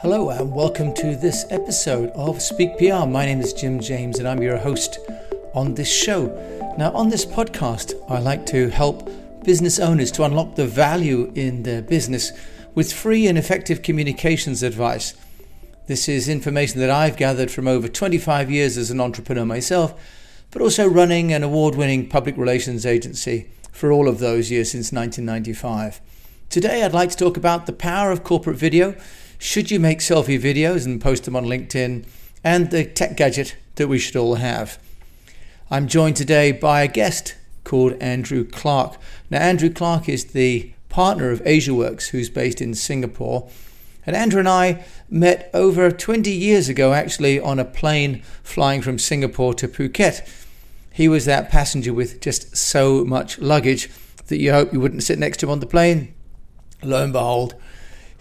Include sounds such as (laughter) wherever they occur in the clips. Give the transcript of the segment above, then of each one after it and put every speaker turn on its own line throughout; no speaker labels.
Hello, and welcome to this episode of Speak PR. My name is Jim James, and I'm your host on this show. Now, on this podcast, I like to help business owners to unlock the value in their business with free and effective communications advice. This is information that I've gathered from over 25 years as an entrepreneur myself, but also running an award winning public relations agency for all of those years since 1995. Today, I'd like to talk about the power of corporate video should you make selfie videos and post them on LinkedIn? And the tech gadget that we should all have. I'm joined today by a guest called Andrew Clark. Now, Andrew Clark is the partner of AsiaWorks, who's based in Singapore. And Andrew and I met over 20 years ago, actually, on a plane flying from Singapore to Phuket. He was that passenger with just so much luggage that you hope you wouldn't sit next to him on the plane. Lo and behold,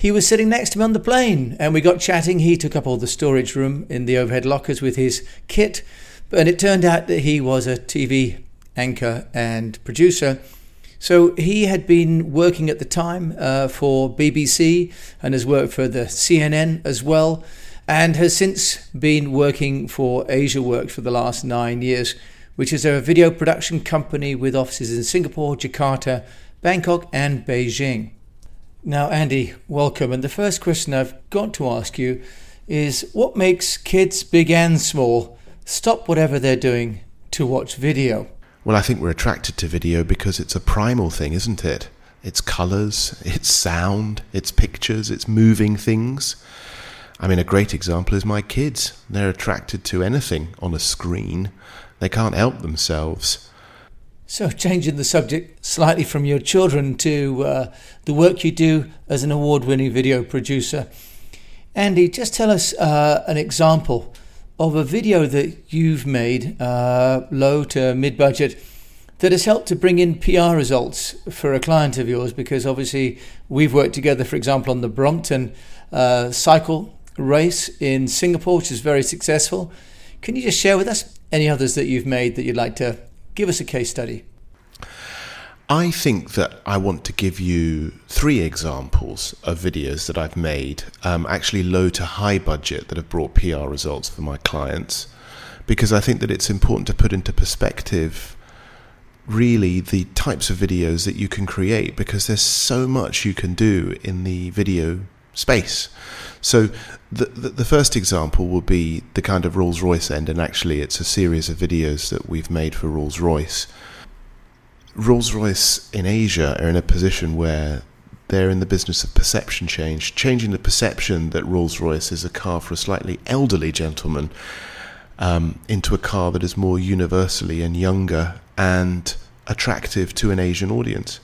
he was sitting next to me on the plane and we got chatting. He took up all the storage room in the overhead lockers with his kit. And it turned out that he was a TV anchor and producer. So he had been working at the time uh, for BBC and has worked for the CNN as well, and has since been working for Asia AsiaWorks for the last nine years, which is a video production company with offices in Singapore, Jakarta, Bangkok, and Beijing. Now, Andy, welcome. And the first question I've got to ask you is what makes kids, big and small, stop whatever they're doing to watch video?
Well, I think we're attracted to video because it's a primal thing, isn't it? It's colours, it's sound, it's pictures, it's moving things. I mean, a great example is my kids. They're attracted to anything on a screen, they can't help themselves.
So, changing the subject slightly from your children to uh, the work you do as an award winning video producer. Andy, just tell us uh, an example of a video that you've made, uh, low to mid budget, that has helped to bring in PR results for a client of yours. Because obviously, we've worked together, for example, on the Brompton uh, cycle race in Singapore, which is very successful. Can you just share with us any others that you've made that you'd like to Give us a case study.
I think that I want to give you three examples of videos that I've made, um, actually low to high budget, that have brought PR results for my clients, because I think that it's important to put into perspective really the types of videos that you can create, because there's so much you can do in the video space. So the, the, the first example will be the kind of Rolls Royce end, and actually it's a series of videos that we've made for Rolls Royce. Rolls Royce in Asia are in a position where they're in the business of perception change, changing the perception that Rolls Royce is a car for a slightly elderly gentleman um, into a car that is more universally and younger and attractive to an Asian audience.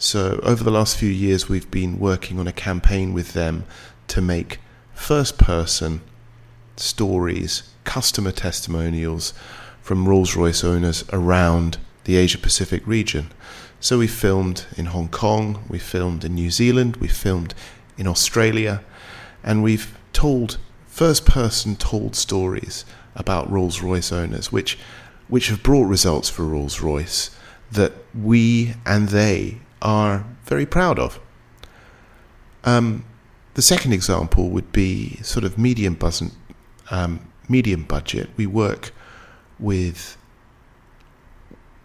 So, over the last few years, we've been working on a campaign with them to make first person stories, customer testimonials from Rolls Royce owners around the Asia Pacific region. So, we filmed in Hong Kong, we filmed in New Zealand, we filmed in Australia, and we've told first person told stories about Rolls Royce owners, which, which have brought results for Rolls Royce that we and they are very proud of. Um, the second example would be sort of medium, budget. um, medium budget. We work with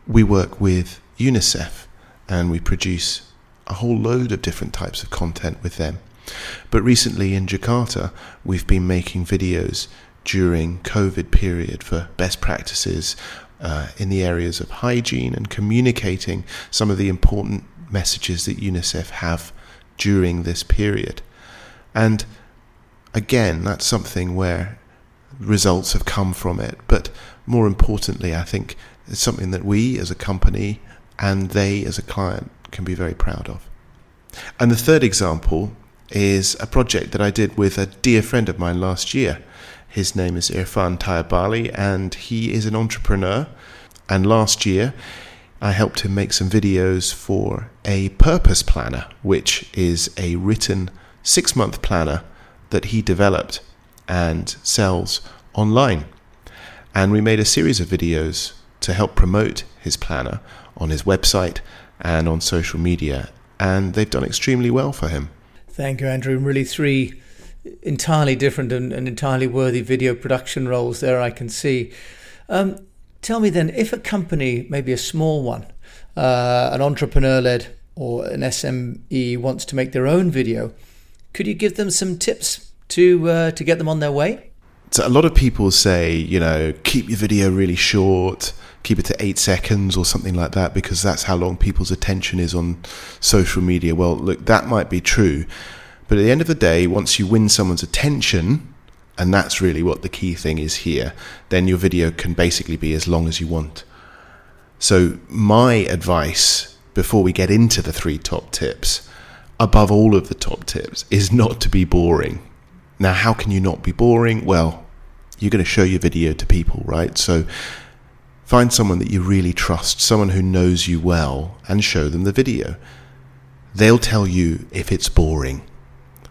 we work with UNICEF and we produce a whole load of different types of content with them. But recently in Jakarta, we've been making videos during COVID period for best practices uh, in the areas of hygiene and communicating some of the important messages that UNICEF have during this period. And again, that's something where results have come from it. But more importantly, I think it's something that we as a company and they as a client can be very proud of. And the third example is a project that I did with a dear friend of mine last year. His name is Irfan Tayabali, and he is an entrepreneur. And last year, I helped him make some videos for a purpose planner, which is a written six month planner that he developed and sells online. And we made a series of videos to help promote his planner on his website and on social media. And they've done extremely well for him.
Thank you, Andrew. Really, three entirely different and, and, entirely worthy video production roles there, I can see. Um, tell me then, if a company, maybe a small one, uh, an entrepreneur led or an SME wants to make their own video, could you give them some tips to uh, to get them on their way?
So a lot of people say, you know, keep your video really short, keep it to eight seconds or something like that, because that's how long people's attention is on social media. Well, look, that might be true, but at the end of the day, once you win someone's attention, and that's really what the key thing is here, then your video can basically be as long as you want. So my advice before we get into the three top tips, above all of the top tips, is not to be boring. Now, how can you not be boring? Well, you're going to show your video to people, right? So find someone that you really trust, someone who knows you well, and show them the video. They'll tell you if it's boring.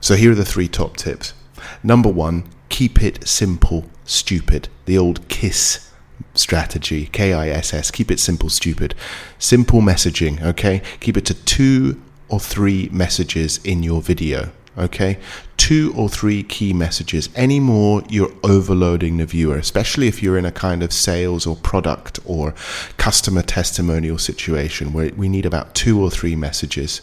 So here are the three top tips. Number one, keep it simple, stupid. The old KISS strategy, K I S S. Keep it simple, stupid. Simple messaging, okay? Keep it to two or three messages in your video, okay? Two or three key messages. Any more, you're overloading the viewer, especially if you're in a kind of sales or product or customer testimonial situation where we need about two or three messages.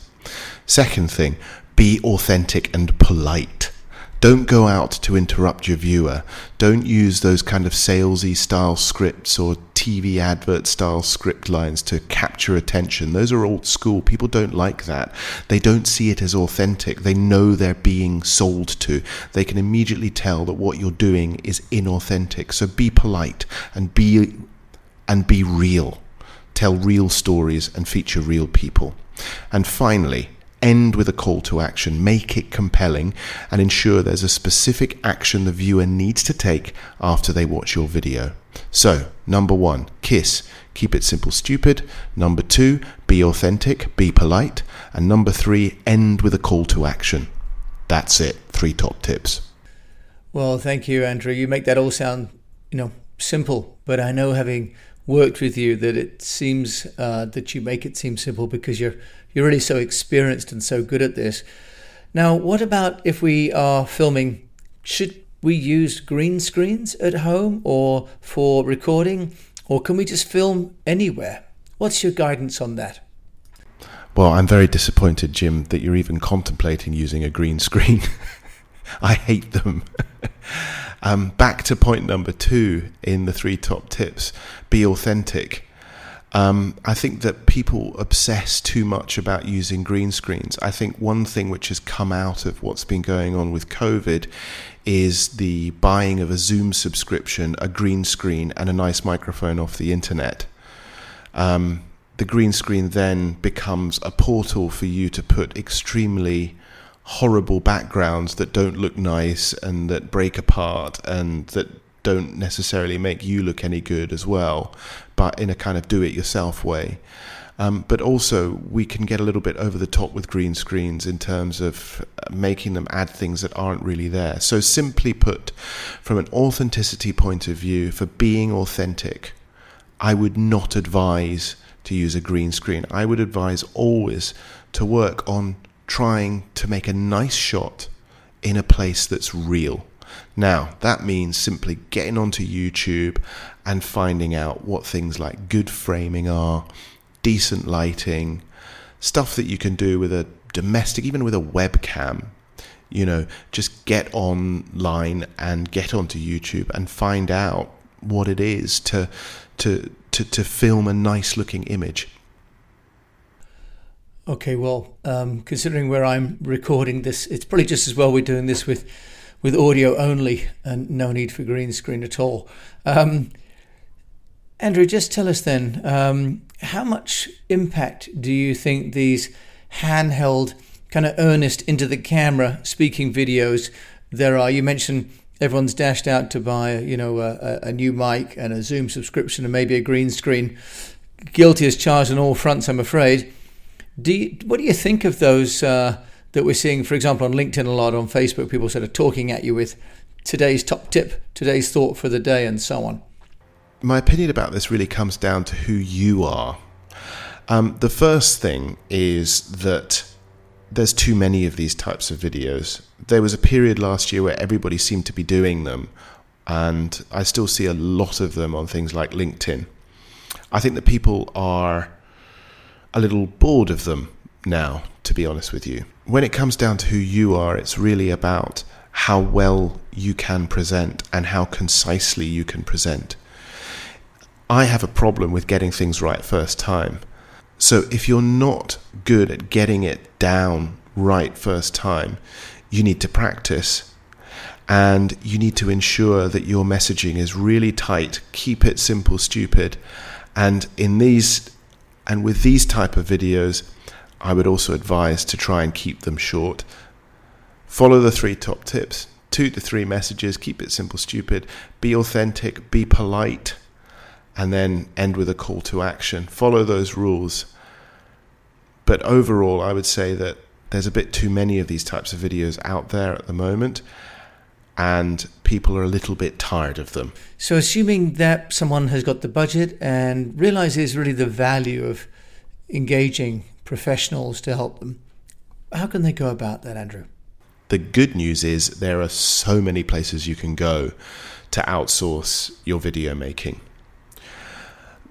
Second thing, be authentic and polite. Don't go out to interrupt your viewer. Don't use those kind of salesy style scripts or TV advert style script lines to capture attention. Those are old school. People don't like that. They don't see it as authentic. They know they're being sold to. They can immediately tell that what you're doing is inauthentic. So be polite and be and be real. Tell real stories and feature real people. And finally, end with a call to action, make it compelling, and ensure there's a specific action the viewer needs to take after they watch your video. So, number one, kiss. Keep it simple, stupid. Number two, be authentic, be polite. And number three, end with a call to action. That's it. Three top tips.
Well, thank you, Andrew. You make that all sound, you know, simple, but I know having worked with you that it seems uh, that you make it seem simple because you're you're really so experienced and so good at this. Now, what about if we are filming? Should we use green screens at home or for recording, or can we just film anywhere? What's your guidance on that?
Well, I'm very disappointed, Jim, that you're even contemplating using a green screen. (laughs) I hate them. (laughs) um, back to point number two in the three top tips be authentic. Um, I think that people obsess too much about using green screens. I think one thing which has come out of what's been going on with COVID is the buying of a Zoom subscription, a green screen, and a nice microphone off the internet. Um, the green screen then becomes a portal for you to put extremely horrible backgrounds that don't look nice and that break apart and that don't necessarily make you look any good as well, but in a kind of do it yourself way. Um, but also, we can get a little bit over the top with green screens in terms of uh, making them add things that aren't really there. So, simply put, from an authenticity point of view, for being authentic, I would not advise to use a green screen. I would advise always to work on trying to make a nice shot in a place that's real. Now, that means simply getting onto YouTube and finding out what things like good framing are, decent lighting, stuff that you can do with a domestic, even with a webcam. You know, just get online and get onto YouTube and find out what it is to to to, to film a nice looking image.
Okay, well, um, considering where I'm recording this, it's probably just as well we're doing this with with audio only and no need for green screen at all. Um, Andrew, just tell us then, um, how much impact do you think these handheld, kind of earnest into the camera speaking videos there are? You mentioned everyone's dashed out to buy, you know, a, a new mic and a Zoom subscription and maybe a green screen. Guilty as charged on all fronts, I'm afraid. Do you, what do you think of those? Uh, that we're seeing, for example, on LinkedIn a lot, on Facebook, people sort of talking at you with today's top tip, today's thought for the day, and so on?
My opinion about this really comes down to who you are. Um, the first thing is that there's too many of these types of videos. There was a period last year where everybody seemed to be doing them, and I still see a lot of them on things like LinkedIn. I think that people are a little bored of them now, to be honest with you. When it comes down to who you are, it's really about how well you can present and how concisely you can present. I have a problem with getting things right first time. So if you're not good at getting it down right first time, you need to practice and you need to ensure that your messaging is really tight. Keep it simple, stupid. And in these and with these type of videos, I would also advise to try and keep them short. Follow the three top tips. Two to three messages, keep it simple, stupid, be authentic, be polite, and then end with a call to action. Follow those rules. But overall, I would say that there's a bit too many of these types of videos out there at the moment, and people are a little bit tired of them.
So, assuming that someone has got the budget and realizes really the value of engaging professionals to help them, how can they go about that, Andrew?
The good news is there are so many places you can go to outsource your video making.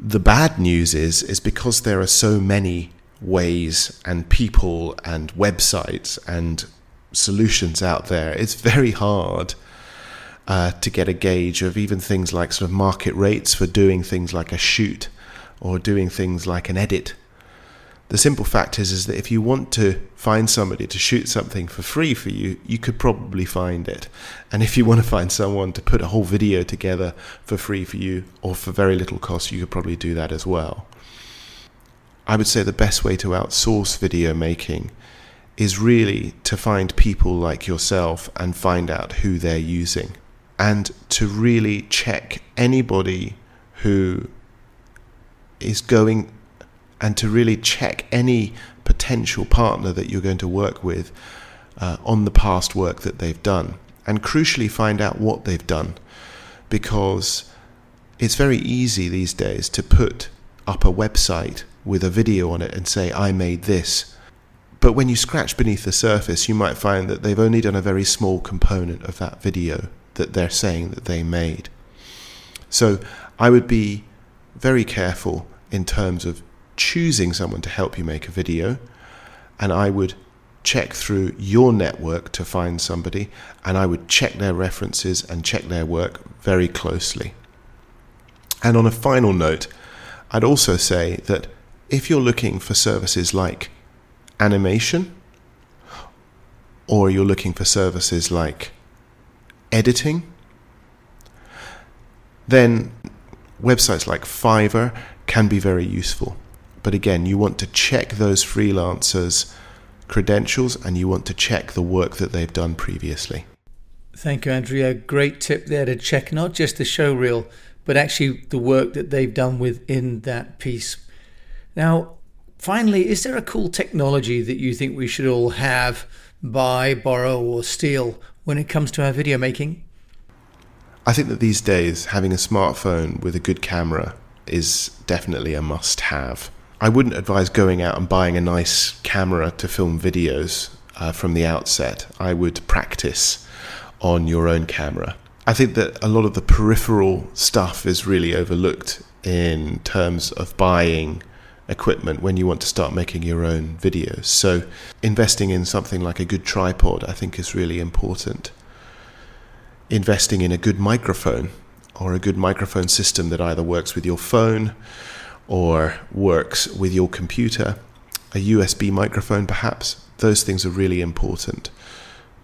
The bad news is is because there are so many ways and people and websites and solutions out there, it's very hard uh, to get a gauge of even things like sort of market rates for doing things like a shoot or doing things like an edit the simple fact is is that if you want to find somebody to shoot something for free for you, you could probably find it. And if you want to find someone to put a whole video together for free for you or for very little cost, you could probably do that as well. I would say the best way to outsource video making is really to find people like yourself and find out who they're using and to really check anybody who is going and to really check any potential partner that you're going to work with uh, on the past work that they've done. And crucially, find out what they've done because it's very easy these days to put up a website with a video on it and say, I made this. But when you scratch beneath the surface, you might find that they've only done a very small component of that video that they're saying that they made. So I would be very careful in terms of choosing someone to help you make a video, and I would check through your network to find somebody, and I would check their references and check their work very closely. And on a final note, I'd also say that if you're looking for services like animation, or you're looking for services like editing, then websites like Fiverr can be very useful. But again, you want to check those freelancers' credentials and you want to check the work that they've done previously.
Thank you, Andrew. Great tip there to check not just the show reel, but actually the work that they've done within that piece. Now, finally, is there a cool technology that you think we should all have, buy, borrow, or steal when it comes to our video making?
I think that these days having a smartphone with a good camera is definitely a must have. I wouldn't advise going out and buying a nice camera to film videos uh, from the outset. I would practice on your own camera. I think that a lot of the peripheral stuff is really overlooked in terms of buying equipment when you want to start making your own videos. So, investing in something like a good tripod, I think, is really important. Investing in a good microphone or a good microphone system that either works with your phone or works with your computer, a USB microphone perhaps, those things are really important.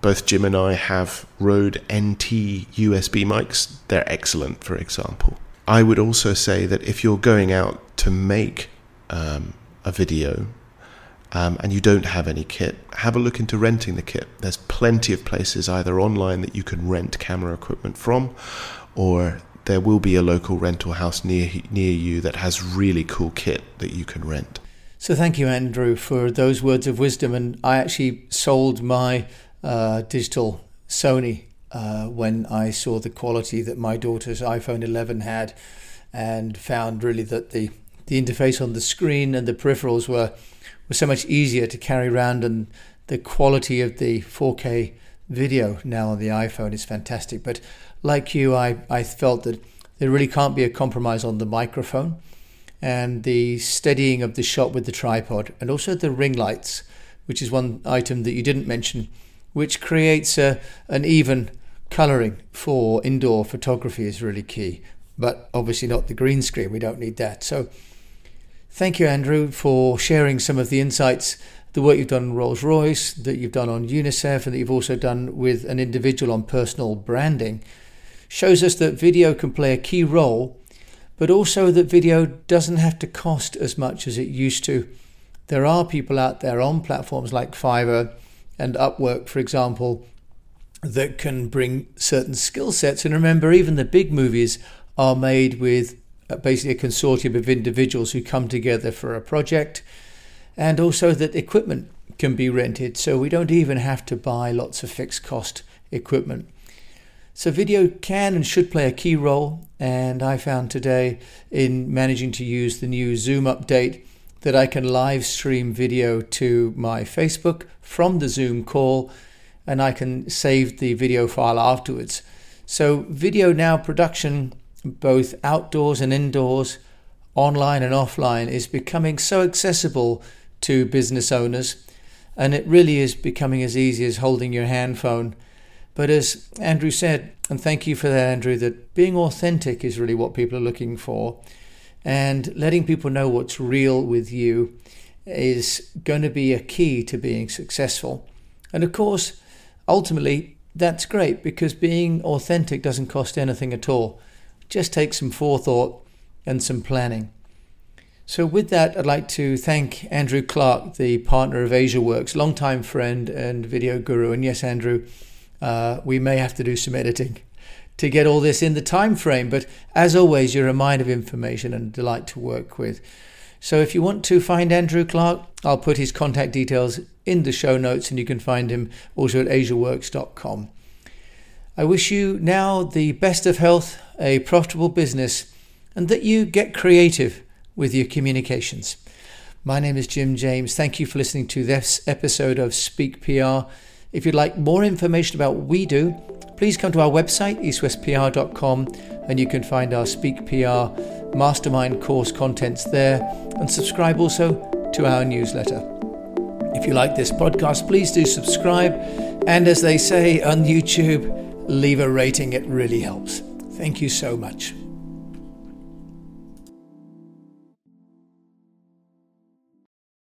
Both Jim and I have Rode NT USB mics. They're excellent, for example. I would also say that if you're going out to make um, a video um, and you don't have any kit, have a look into renting the kit. There's plenty of places either online that you can rent camera equipment from, or there will be a local rental house near near you that has really cool kit that you can rent.
So thank you, Andrew, for those words of wisdom. And I actually sold my uh, digital Sony uh, when I saw the quality that my daughter's iPhone 11 had, and found really that the the interface on the screen and the peripherals were were so much easier to carry around and the quality of the 4K video now on the iPhone is fantastic. But like you, I, I felt that there really can't be a compromise on the microphone and the steadying of the shot with the tripod and also the ring lights, which is one item that you didn't mention, which creates a, an even colouring for indoor photography is really key. But obviously not the green screen, we don't need that. So thank you, Andrew, for sharing some of the insights the work you've done on Rolls Royce, that you've done on UNICEF, and that you've also done with an individual on personal branding shows us that video can play a key role, but also that video doesn't have to cost as much as it used to. There are people out there on platforms like Fiverr and Upwork, for example, that can bring certain skill sets. And remember, even the big movies are made with Uh, basically a consortium of individuals who come together for a project and also that equipment can be rented, so we don't even have to buy lots of fixed cost equipment. So, video can and should play a key role, and I found today in managing to use the new Zoom update that I can live stream video to my Facebook from the Zoom call, and I can save the video file afterwards. So, video now production, both outdoors and indoors, online and offline, is becoming so accessible to business owners. And it really is becoming as easy as holding your hand phone. But as Andrew said, and thank you for that, Andrew, that being authentic is really what people are looking for. And letting people know what's real with you is going to be a key to being successful. And of course, ultimately, that's great because being authentic doesn't cost anything at all. Just takes some forethought and some planning. So, with that, I'd like to thank Andrew Clark, the partner of AsiaWorks, longtime friend and video guru. And yes, Andrew, uh, we may have to do some editing to get all this in the time frame. But as always, you're a mine of information and a delight to work with. So, if you want to find Andrew Clark, I'll put his contact details in the show notes, and you can find him also at asiaworks.com. I wish you now the best of health, a profitable business, and that you get creative with your communications. My name is Jim James. Thank you for listening to this episode of Speak PR. If you'd like more information about what we do, please come to our website, eastwestpr.com, and you can find our Speak PR mastermind course contents there and subscribe also to our newsletter. If you like this podcast, please do subscribe. And as they say on YouTube, leave a rating, it really helps. Thank you so much.